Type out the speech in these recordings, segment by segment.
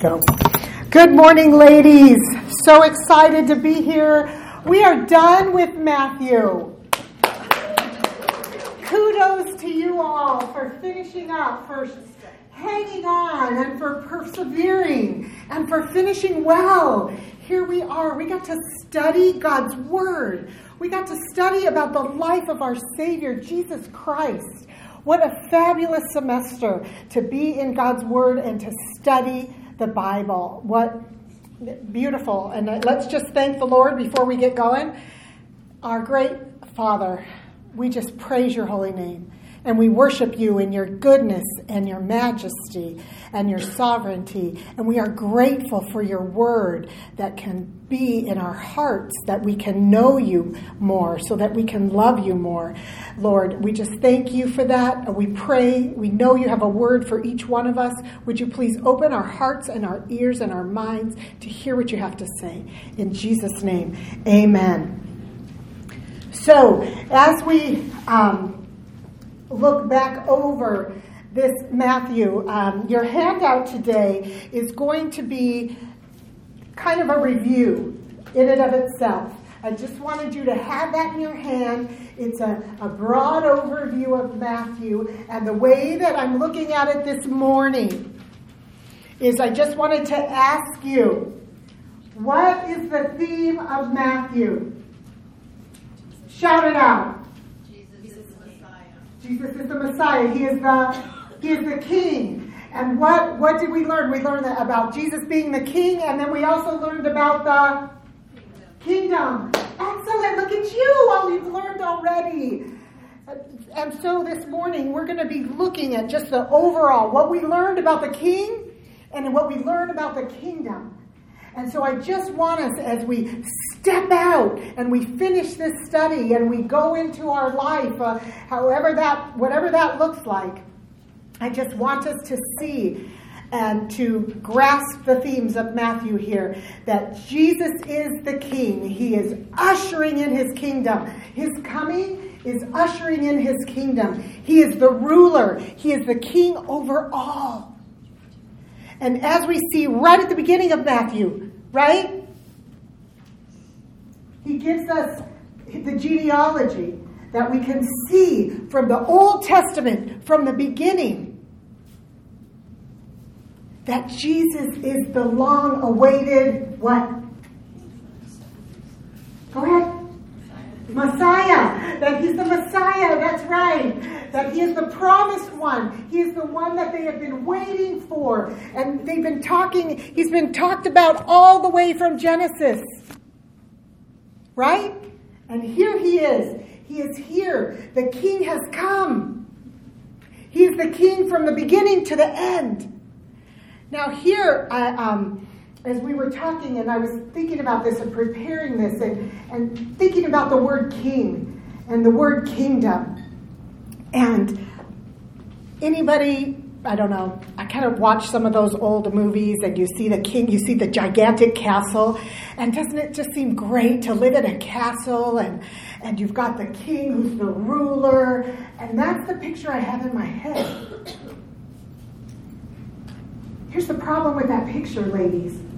go. Good morning, ladies. So excited to be here. We are done with Matthew. Kudos to you all for finishing up, for hanging on, and for persevering, and for finishing well. Here we are. We got to study God's Word. We got to study about the life of our Savior, Jesus Christ. What a fabulous semester to be in God's Word and to study the Bible. What beautiful. And let's just thank the Lord before we get going. Our great Father, we just praise your holy name. And we worship you in your goodness and your majesty and your sovereignty. And we are grateful for your word that can be in our hearts, that we can know you more, so that we can love you more. Lord, we just thank you for that. We pray, we know you have a word for each one of us. Would you please open our hearts and our ears and our minds to hear what you have to say? In Jesus' name, amen. So, as we. Um, look back over this Matthew, um, your handout today is going to be kind of a review in and of itself. I just wanted you to have that in your hand. It's a, a broad overview of Matthew, and the way that I'm looking at it this morning is I just wanted to ask you what is the theme of Matthew? Shout it out. Jesus is the Messiah. He is the He is the King. And what what did we learn? We learned about Jesus being the King, and then we also learned about the kingdom. Excellent. Look at you. All you've learned already. And so this morning we're going to be looking at just the overall what we learned about the King and what we learned about the kingdom. And so I just want us, as we step out and we finish this study and we go into our life, uh, however that, whatever that looks like, I just want us to see and to grasp the themes of Matthew here that Jesus is the King. He is ushering in his kingdom. His coming is ushering in his kingdom. He is the ruler, he is the King over all. And as we see right at the beginning of Matthew, right? He gives us the genealogy that we can see from the Old Testament, from the beginning, that Jesus is the long awaited what? Go ahead. Messiah. That he's the Messiah. That's right. That he is the promised one. He is the one that they have been waiting for. And they've been talking, he's been talked about all the way from Genesis. Right? And here he is. He is here. The king has come. He is the king from the beginning to the end. Now, here, I, um, as we were talking and I was thinking about this and preparing this and, and thinking about the word king and the word kingdom. And anybody, I don't know, I kind of watch some of those old movies and you see the king, you see the gigantic castle. And doesn't it just seem great to live in a castle and, and you've got the king who's the ruler? And that's the picture I have in my head. Here's the problem with that picture, ladies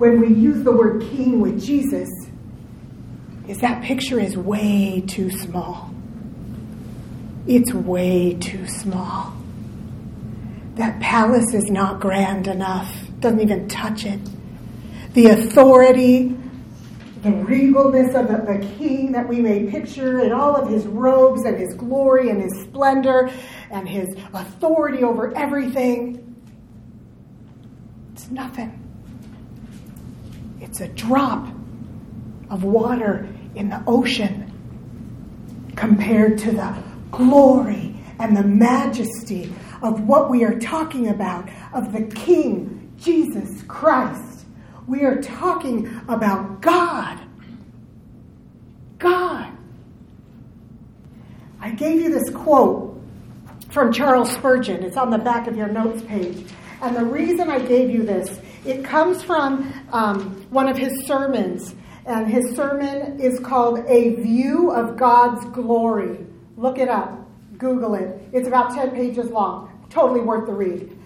when we use the word king with Jesus is that picture is way too small. It's way too small. That palace is not grand enough, doesn't even touch it. The authority, the regalness of the, the, king that we may picture in all of his robes and his glory and his splendor and his authority over everything, it's nothing. It's a drop of water in the ocean compared to the glory and the majesty of what we are talking about, of the King, Jesus Christ. We are talking about God. God. I gave you this quote from Charles Spurgeon. It's on the back of your notes page. And the reason I gave you this it comes from um, one of his sermons, and his sermon is called A View of God's Glory. Look it up, Google it. It's about 10 pages long, totally worth the read.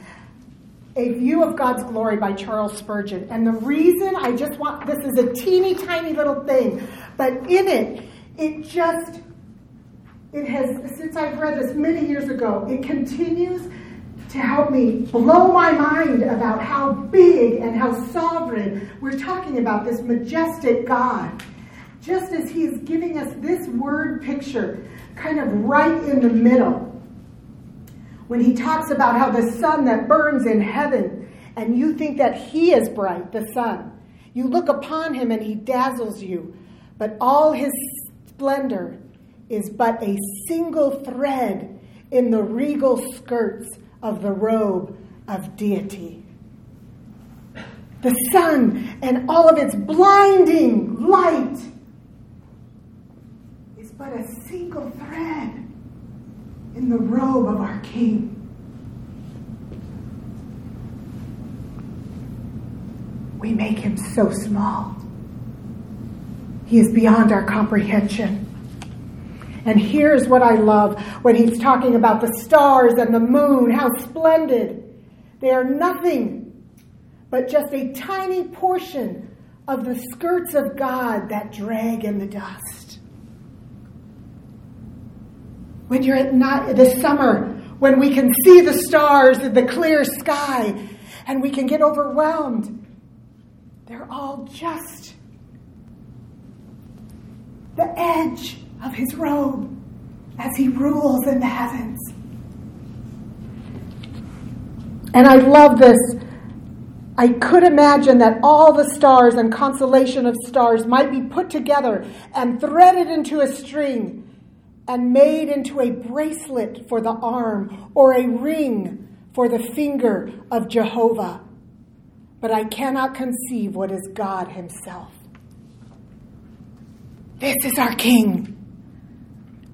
A View of God's Glory by Charles Spurgeon. And the reason I just want this is a teeny tiny little thing, but in it, it just, it has, since I've read this many years ago, it continues to help me blow my mind about how big and how sovereign we're talking about this majestic God. Just as He's giving us this word picture, kind of right in the middle when he talks about how the sun that burns in heaven, and you think that he is bright, the sun. You look upon him and he dazzles you, but all his splendor is but a single thread in the regal skirts of the robe of deity. The sun and all of its blinding light is but a single thread in the robe of our King. We make him so small. He is beyond our comprehension. And here's what I love when he's talking about the stars and the moon, how splendid. They are nothing but just a tiny portion of the skirts of God that drag in the dust when you're at night, the summer, when we can see the stars in the clear sky and we can get overwhelmed. They're all just the edge of his robe as he rules in the heavens. And I love this. I could imagine that all the stars and constellation of stars might be put together and threaded into a string and made into a bracelet for the arm or a ring for the finger of Jehovah. But I cannot conceive what is God Himself. This is our King.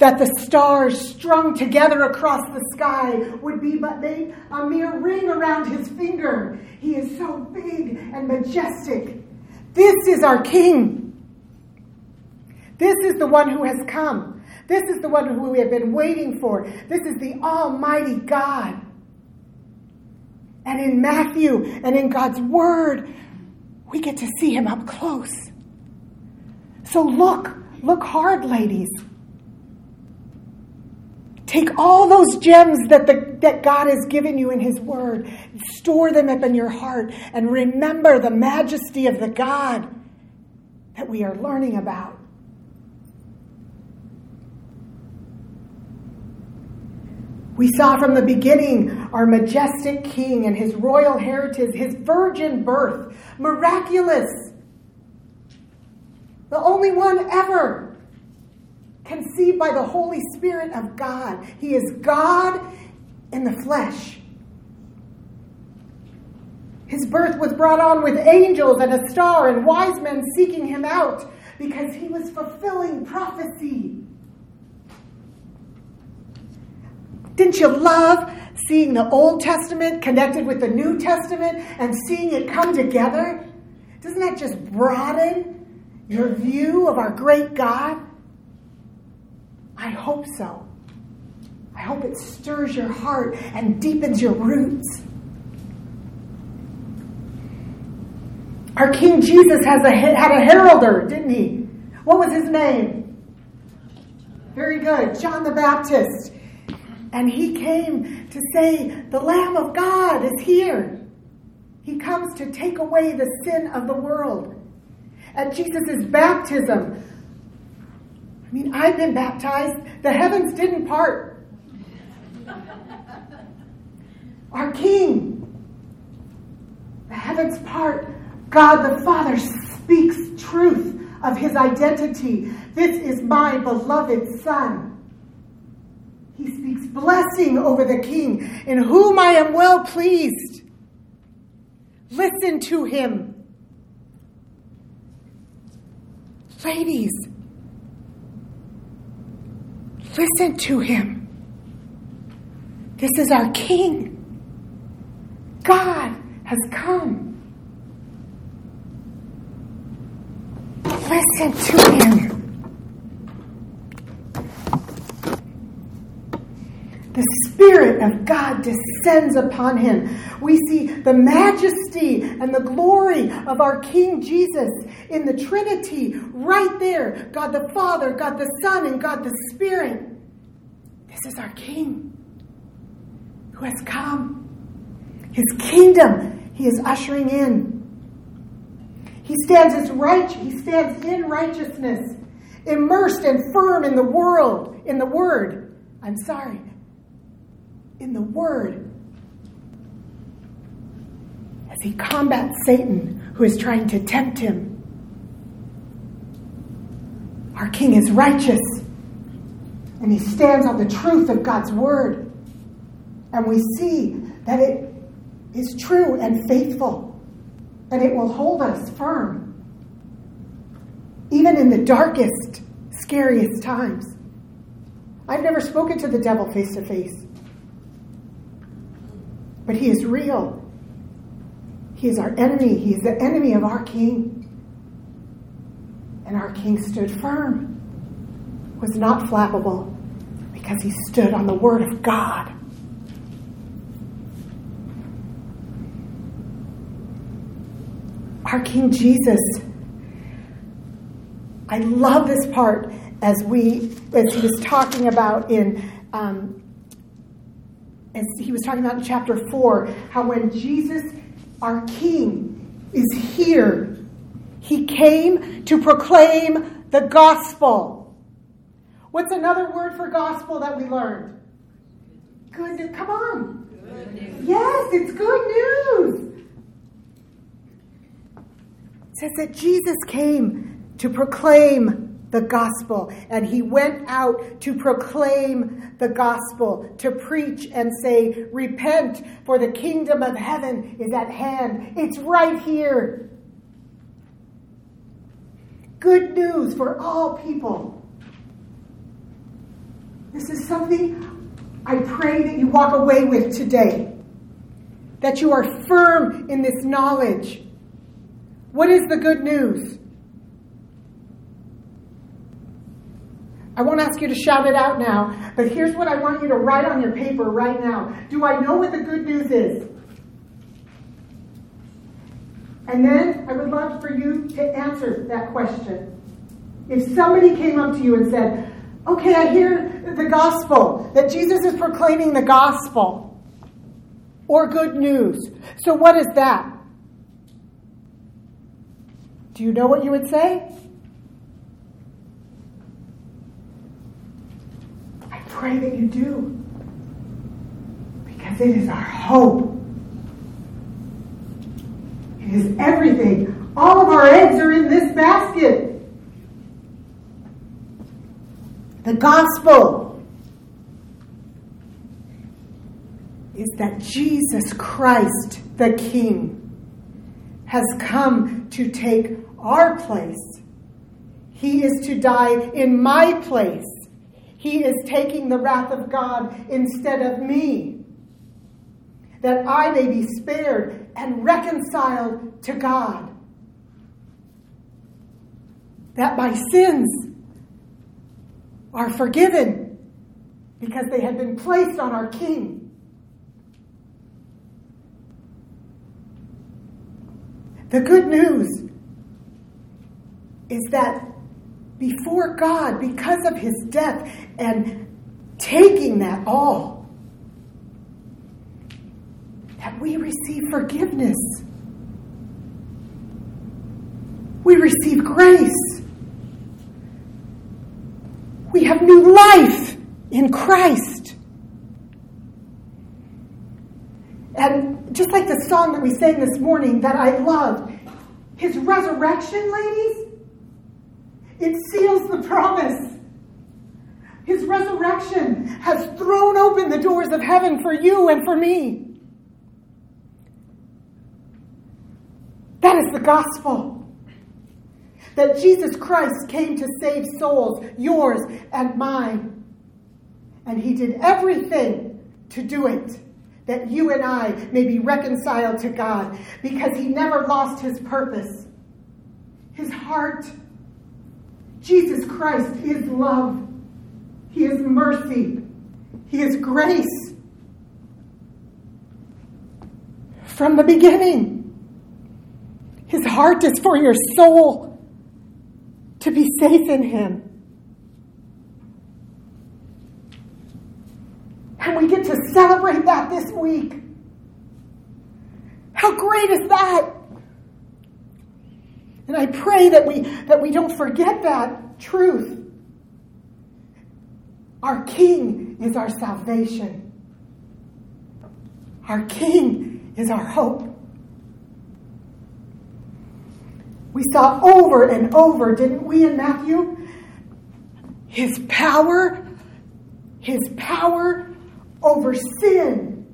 That the stars strung together across the sky would be but made a mere ring around his finger. He is so big and majestic. This is our King. This is the one who has come. This is the one who we have been waiting for. This is the Almighty God. And in Matthew and in God's Word, we get to see him up close. So look, look hard, ladies. Take all those gems that, the, that God has given you in His Word, store them up in your heart, and remember the majesty of the God that we are learning about. We saw from the beginning our majestic king and his royal heritage, his virgin birth, miraculous. The only one ever conceived by the Holy Spirit of God. He is God in the flesh. His birth was brought on with angels and a star and wise men seeking him out because he was fulfilling prophecy. Didn't you love seeing the Old Testament connected with the New Testament and seeing it come together? Doesn't that just broaden your view of our great God? I hope so. I hope it stirs your heart and deepens your roots. Our King Jesus has a, had a heralder, didn't he? What was his name? Very good, John the Baptist. And he came to say, The Lamb of God is here. He comes to take away the sin of the world. At Jesus' baptism, I mean, I've been baptized, the heavens didn't part. Our King, the heavens part. God the Father speaks truth of his identity. This is my beloved Son. He speaks blessing over the king, in whom I am well pleased. Listen to him. Ladies, listen to him. This is our king. God has come. Listen to him. Spirit of God descends upon him. We see the majesty and the glory of our King Jesus in the Trinity right there God the Father, God the Son, and God the Spirit. This is our King who has come. His kingdom he is ushering in. He stands as right, he stands in righteousness, immersed and firm in the world, in the word. I'm sorry, in the Word as he combats Satan who is trying to tempt him. Our King is righteous and he stands on the truth of God's Word. And we see that it is true and faithful and it will hold us firm even in the darkest, scariest times. I've never spoken to the devil face to face. But he is real. He is our enemy. He is the enemy of our king. And our king stood firm, was not flappable, because he stood on the word of God. Our King Jesus. I love this part as we, as he was talking about in um, as he was talking about in chapter 4, how when Jesus, our King, is here, he came to proclaim the gospel. What's another word for gospel that we learned? Good. news. Come on. Good yes, it's good news. It says that Jesus came to proclaim the gospel. And he went out to proclaim the gospel, to preach and say, Repent, for the kingdom of heaven is at hand. It's right here. Good news for all people. This is something I pray that you walk away with today. That you are firm in this knowledge. What is the good news? I won't ask you to shout it out now, but here's what I want you to write on your paper right now. Do I know what the good news is? And then I would love for you to answer that question. If somebody came up to you and said, Okay, I hear the gospel, that Jesus is proclaiming the gospel or good news. So, what is that? Do you know what you would say? Pray that you do. Because it is our hope. It is everything. All of our eggs are in this basket. The gospel is that Jesus Christ, the King, has come to take our place. He is to die in my place he is taking the wrath of God instead of me, that I may be spared and reconciled to God. That my sins are forgiven because they had been placed on our King. The good news is that before God because of his death and taking that all, that we receive forgiveness. We receive grace. We have new life in Christ. And just like the song that we sang this morning that I love, his resurrection, ladies, it seals the promise. His resurrection has thrown open the doors of heaven for you and for me. That is the gospel. That Jesus Christ came to save souls, yours and mine. And he did everything to do it, that you and I may be reconciled to God, because he never lost his purpose. His heart Jesus Christ, His love, His mercy, His grace. From the beginning, His heart is for your soul to be safe in Him. And we get to celebrate that this week. How great is that? And I pray that we, that we don't forget that truth. Our King is our salvation. Our King is our hope. We saw over and over, didn't we, in Matthew? His power, his power over sin.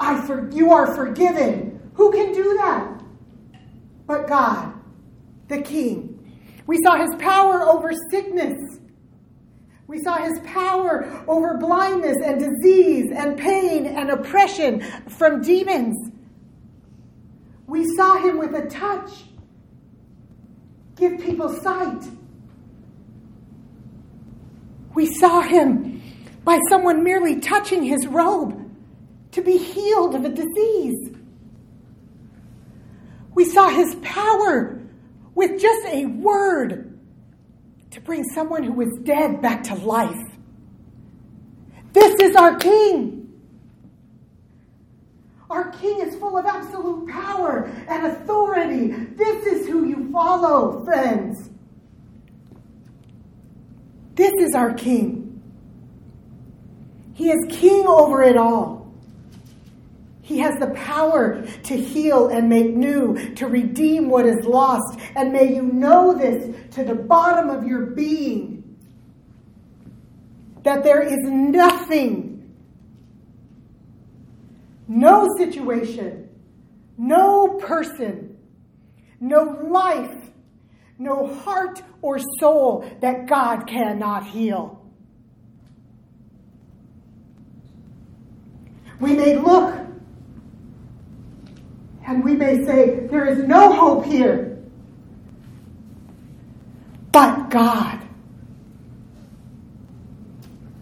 I for, you are forgiven. Who can do that? But God, the King. We saw his power over sickness. We saw his power over blindness and disease and pain and oppression from demons. We saw him with a touch give people sight. We saw him by someone merely touching his robe to be healed of a disease. We saw his power with just a word to bring someone who was dead back to life. This is our King. Our King is full of absolute power and authority. This is who you follow, friends. This is our King. He is King over it all. He has the power to heal and make new, to redeem what is lost. And may you know this to the bottom of your being that there is nothing no situation, no person, no life, no heart or soul that God cannot heal. We may look and we may say, There is no hope here. But God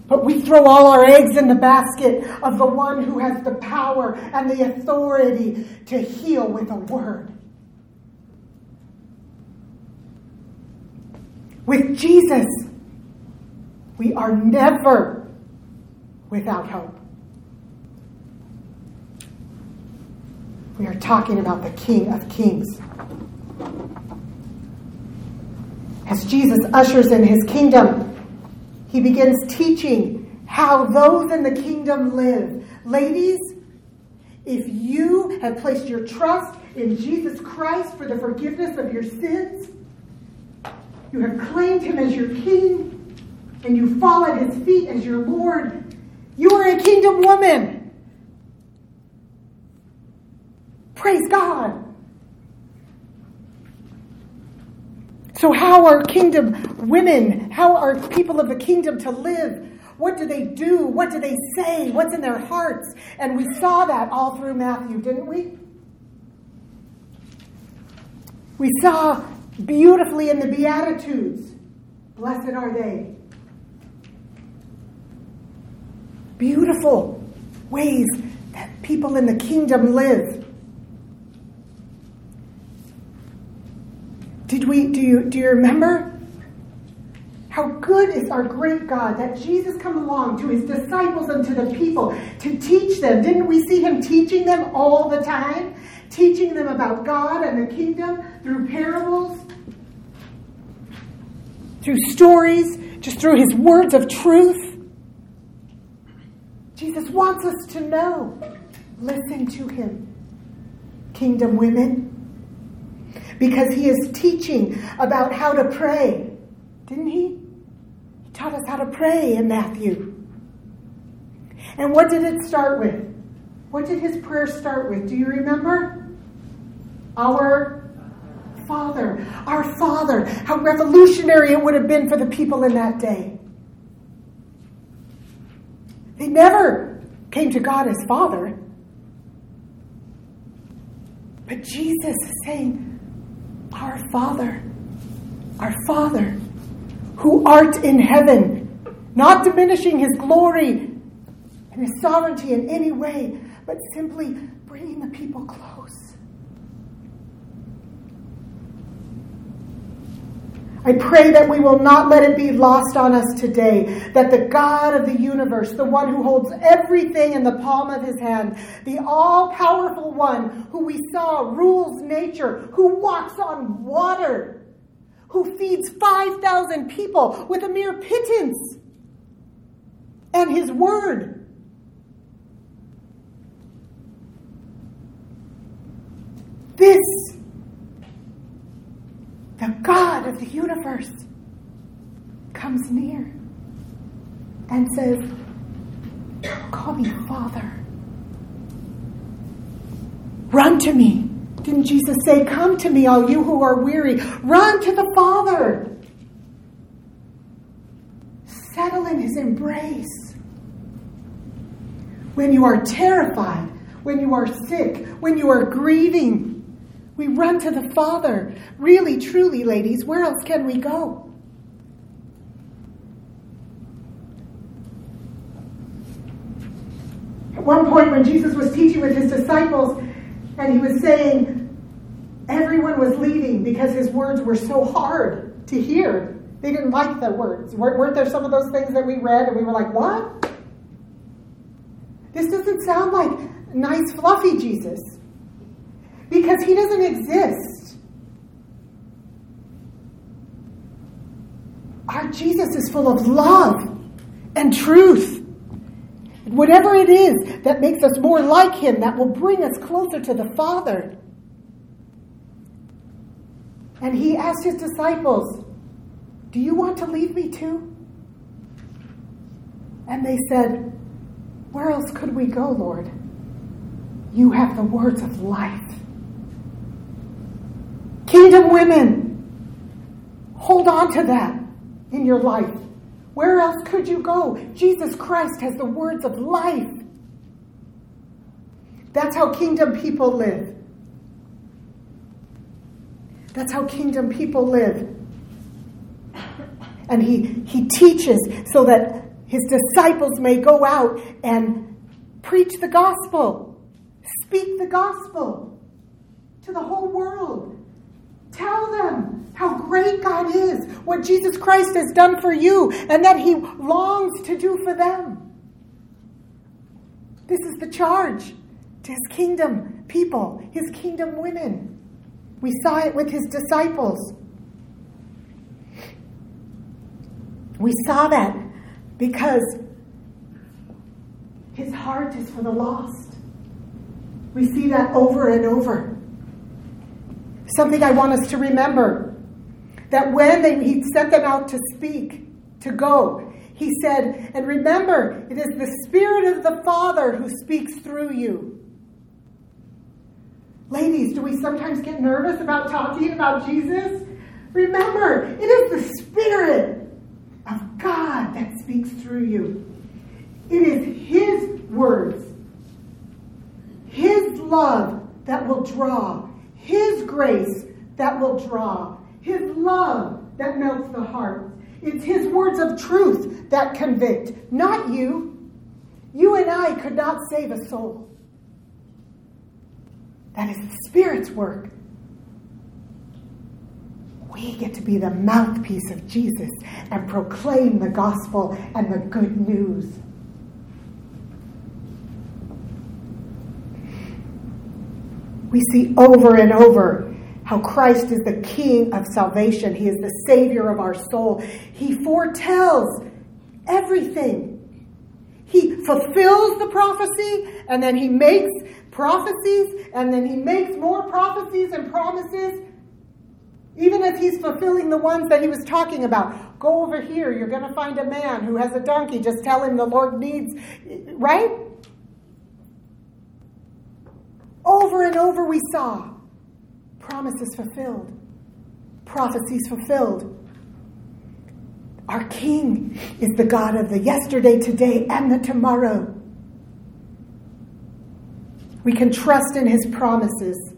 but we throw all our eggs in the basket of the one who has the power and the authority to heal with a word. With Jesus, we are never without hope. We are talking about the King of Kings. As Jesus ushers in his kingdom, he begins teaching how those in the kingdom live. Ladies, if you have placed your trust in Jesus Christ for the forgiveness of your sins, you have claimed him as your king, and you fall at his feet as your Lord, you are a kingdom woman. Praise God. So, how are kingdom women, how are people of the kingdom to live? What do they do? What do they say? What's in their hearts? And we saw that all through Matthew, didn't we? We saw beautifully in the Beatitudes Blessed are they. Beautiful ways that people in the kingdom live. Did we do you do you remember? How good is our great God that Jesus come along to his disciples and to the people to teach them. Didn't we see him teaching them all the time? Teaching them about God and the kingdom through parables, through stories, just through his words of truth. Jesus wants us to know. Listen to him. Kingdom women, because he is teaching about how to pray. Didn't he? He taught us how to pray in Matthew. And what did it start with? What did his prayer start with? Do you remember? Our Father. Our Father. How revolutionary it would have been for the people in that day. They never came to God as Father. But Jesus is saying, our Father, our Father, who art in heaven, not diminishing his glory and his sovereignty in any way, but simply bringing the people close. I pray that we will not let it be lost on us today that the God of the universe, the one who holds everything in the palm of his hand, the all powerful one who we saw rules nature, who walks on water, who feeds 5,000 people with a mere pittance, and his word. This the God of the universe, comes near and says, Call me Father. Run to me. Didn't Jesus say, Come to me, all you who are weary? Run to the Father. Settle in his embrace. When you are terrified, when you are sick, when you are grieving, we run to the Father. Really, truly, ladies, where else can we go? At one point, when Jesus was teaching with his disciples, and he was saying, everyone was leaving because his words were so hard to hear. They didn't like the words. Weren't there some of those things that we read and we were like, what? This doesn't sound like nice, fluffy Jesus because he doesn't exist. Our Jesus is full of love and truth. Whatever it is that makes us more like him, that will bring us closer to the Father. And he asked his disciples, Do you want to leave me too? And they said, Where else could we go, Lord? You have the words of life. Kingdom women, hold on to that in your life. Where else could you go? Jesus Christ has the words of life. That's how kingdom people live. That's how kingdom people live. And he, he teaches so that his disciples may go out and preach the gospel, speak the gospel to the whole world. Tell them how great God is, what Jesus Christ has done for you, and that He longs to do for them. This is the charge to His kingdom people, His kingdom women. We saw it with His disciples. We saw that because His heart is for the lost. We see that over and over. Something I want us to remember that when they, he sent them out to speak, to go, he said, and remember, it is the Spirit of the Father who speaks through you. Ladies, do we sometimes get nervous about talking about Jesus? Remember, it is the Spirit of God that speaks through you. It is His words, His love that will draw his grace that will draw, His love that melts the heart. It's His words of truth that convict, not you. You and I could not save a soul. That is the Spirit's work. We get to be the mouthpiece of Jesus and proclaim the gospel and the good news. We see over and over how Christ is the King of salvation. He is the Savior of our soul. He foretells everything. He fulfills the prophecy and then he makes prophecies and then he makes more prophecies and promises. Even as he's fulfilling the ones that he was talking about. Go over here. You're going to find a man who has a donkey. Just tell him the Lord needs, right? Over and over we saw promises fulfilled, prophecies fulfilled. Our King is the God of the yesterday, today, and the tomorrow. We can trust in his promises.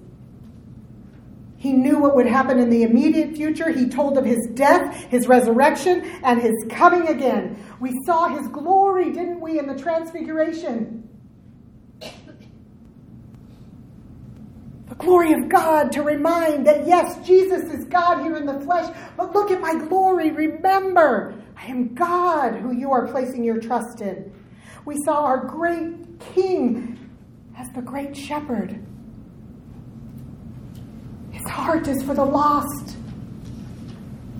He knew what would happen in the immediate future. He told of his death, his resurrection, and his coming again. We saw his glory, didn't we, in the transfiguration? Glory of God to remind that yes, Jesus is God here in the flesh, but look at my glory. Remember, I am God who you are placing your trust in. We saw our great King as the great shepherd. His heart is for the lost.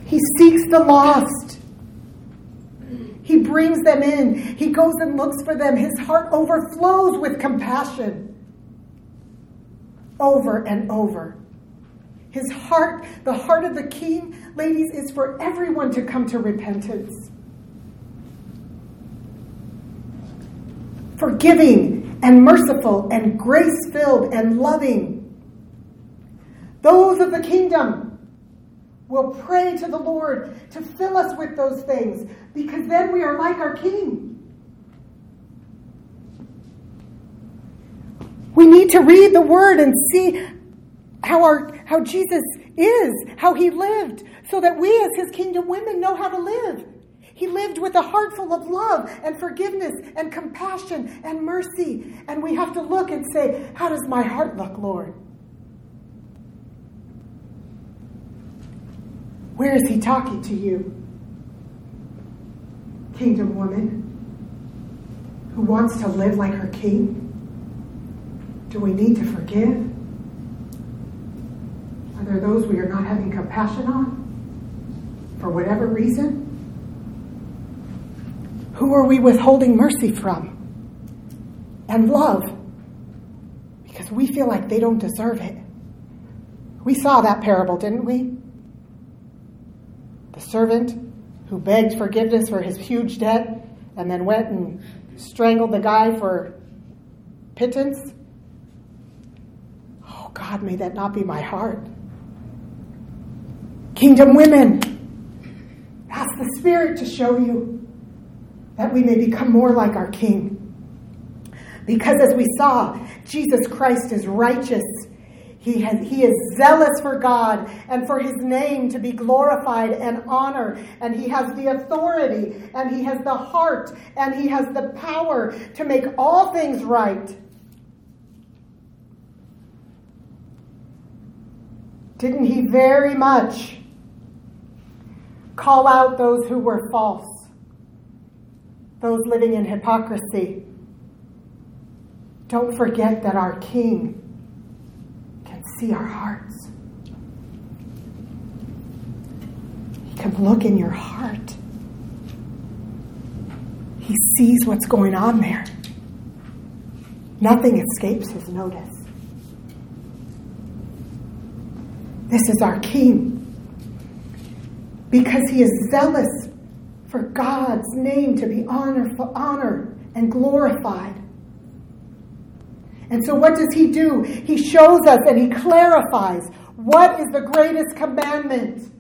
He seeks the lost. He brings them in. He goes and looks for them. His heart overflows with compassion over and over. His heart, the heart of the king, ladies, is for everyone to come to repentance. Forgiving and merciful and grace filled and loving. Those of the kingdom will pray to the Lord to fill us with those things because then we are like our king. We need to read the word and see how our how Jesus is, how he lived, so that we as his kingdom women know how to live. He lived with a heart full of love and forgiveness and compassion and mercy. And we have to look and say, How does my heart look, Lord? Where is he talking to you? Kingdom woman who wants to live like her king? Do we need to forgive? Are there those we are not having compassion on for whatever reason? Who are we withholding mercy from and love because we feel like they don't deserve it? We saw that parable, didn't we? The servant who begged forgiveness for his huge debt and then went and strangled the guy for pittance. God, may that not be my heart. Kingdom women, ask the Spirit to show you that we may become more like our King. Because as we saw, Jesus Christ is righteous. He, has, he is zealous for God and for his name to be glorified and honored. And he has the authority and he has the heart and he has the power to make all things right. Didn't he very much call out those who were false, those living in hypocrisy? Don't forget that our King can see our hearts. He can look in your heart. He sees what's going on there. Nothing escapes his notice. This is our King. Because he is zealous for God's name to be honored, honored and glorified. And so, what does he do? He shows us and he clarifies what is the greatest commandment.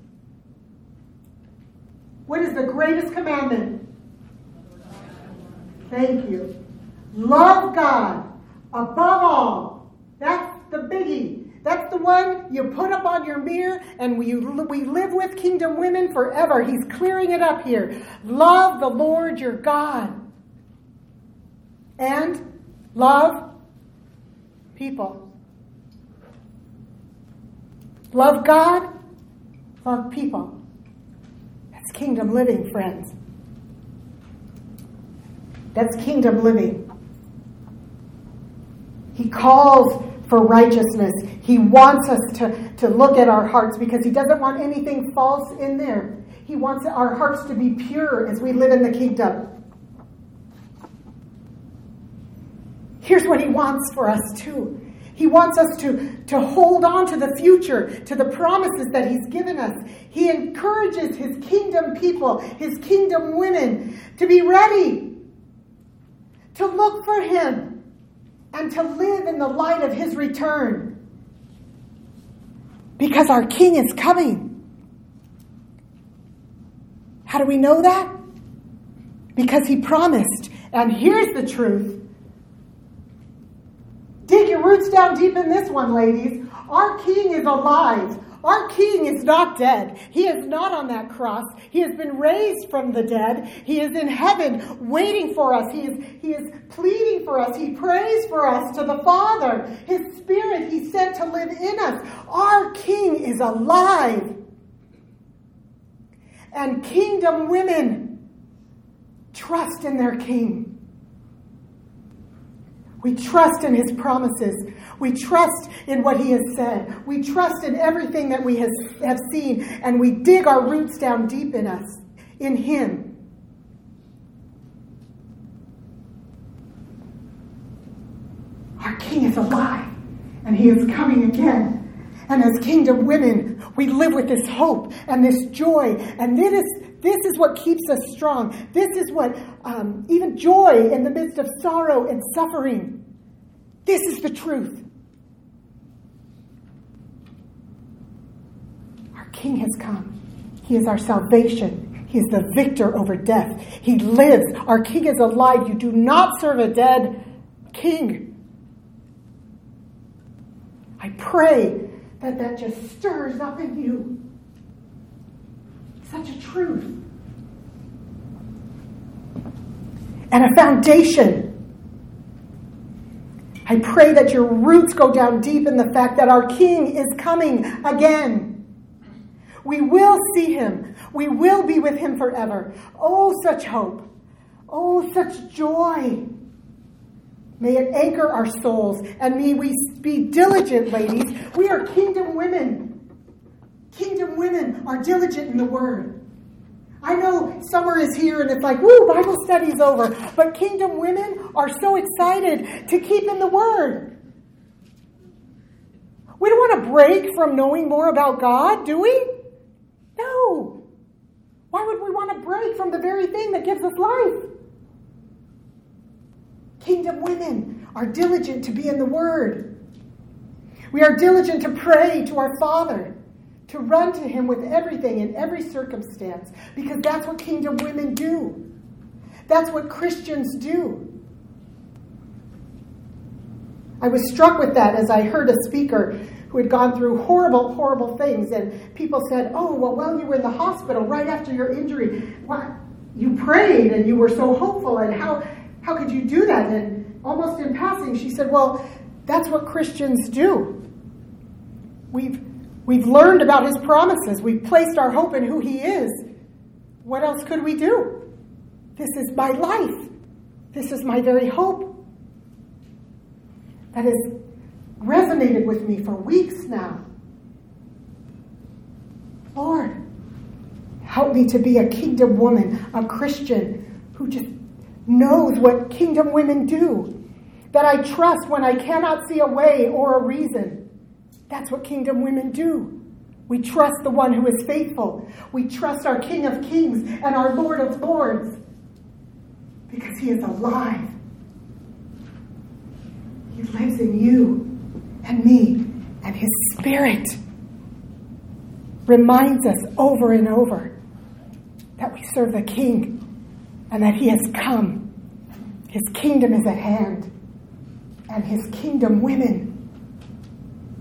What is the greatest commandment? Thank you. Love God above all. That's the biggie. That's the one you put up on your mirror, and we, we live with kingdom women forever. He's clearing it up here. Love the Lord your God. And love people. Love God, love people. That's kingdom living, friends. That's kingdom living. He calls for righteousness. He wants us to, to look at our hearts because He doesn't want anything false in there. He wants our hearts to be pure as we live in the kingdom. Here's what He wants for us, too. He wants us to, to hold on to the future, to the promises that He's given us. He encourages His kingdom people, His kingdom women, to be ready, to look for Him and to live in the light of his return. Because our king is coming. How do we know that? Because he promised. And here's the truth. Dig your roots down deep in this one, ladies. Our king is alive. Our King is not dead. He is not on that cross. He has been raised from the dead. He is in heaven waiting for us. He is, he is pleading for us. He prays for us to the Father. His Spirit He sent to live in us. Our King is alive. And kingdom women trust in their King. We trust in his promises. We trust in what he has said. We trust in everything that we have seen, and we dig our roots down deep in us, in him. Our king is alive, and he is coming again. And as kingdom women, we live with this hope and this joy, and this is, this is what keeps us strong. This is what, um, even joy in the midst of sorrow and suffering. This is the truth. Our King has come. He is our salvation. He is the victor over death. He lives. Our King is alive. You do not serve a dead King. I pray that that just stirs up in you such a truth and a foundation. I pray that your roots go down deep in the fact that our King is coming again. We will see him. We will be with him forever. Oh, such hope. Oh, such joy. May it anchor our souls and may we be diligent, ladies. We are kingdom women. Kingdom women are diligent in the word. I know summer is here and it's like, woo, Bible study's over. But kingdom women are so excited to keep in the word. We don't want to break from knowing more about God, do we? No. Why would we want to break from the very thing that gives us life? Kingdom women are diligent to be in the Word. We are diligent to pray to our Father, to run to Him with everything in every circumstance, because that's what kingdom women do. That's what Christians do. I was struck with that as I heard a speaker who had gone through horrible, horrible things, and people said, Oh, well, while you were in the hospital right after your injury, what? You prayed and you were so hopeful, and how how could you do that? And almost in passing, she said, Well, that's what Christians do. We've, we've learned about his promises, we've placed our hope in who he is. What else could we do? This is my life, this is my very hope. That has resonated with me for weeks now. Lord, help me to be a kingdom woman, a Christian who just knows what kingdom women do. That I trust when I cannot see a way or a reason. That's what kingdom women do. We trust the one who is faithful. We trust our King of Kings and our Lord of Lords because he is alive. He lives in you and me, and his spirit reminds us over and over that we serve the King and that He has come. His kingdom is at hand, and His kingdom women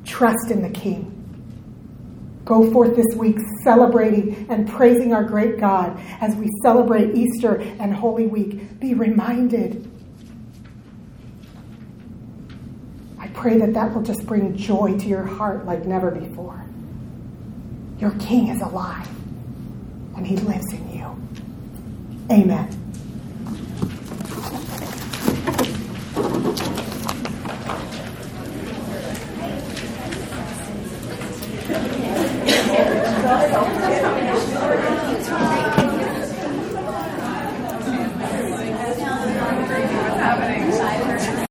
trust in the King. Go forth this week celebrating and praising our great God as we celebrate Easter and Holy Week. Be reminded. I pray that that will just bring joy to your heart like never before. Your King is alive, and He lives in you. Amen.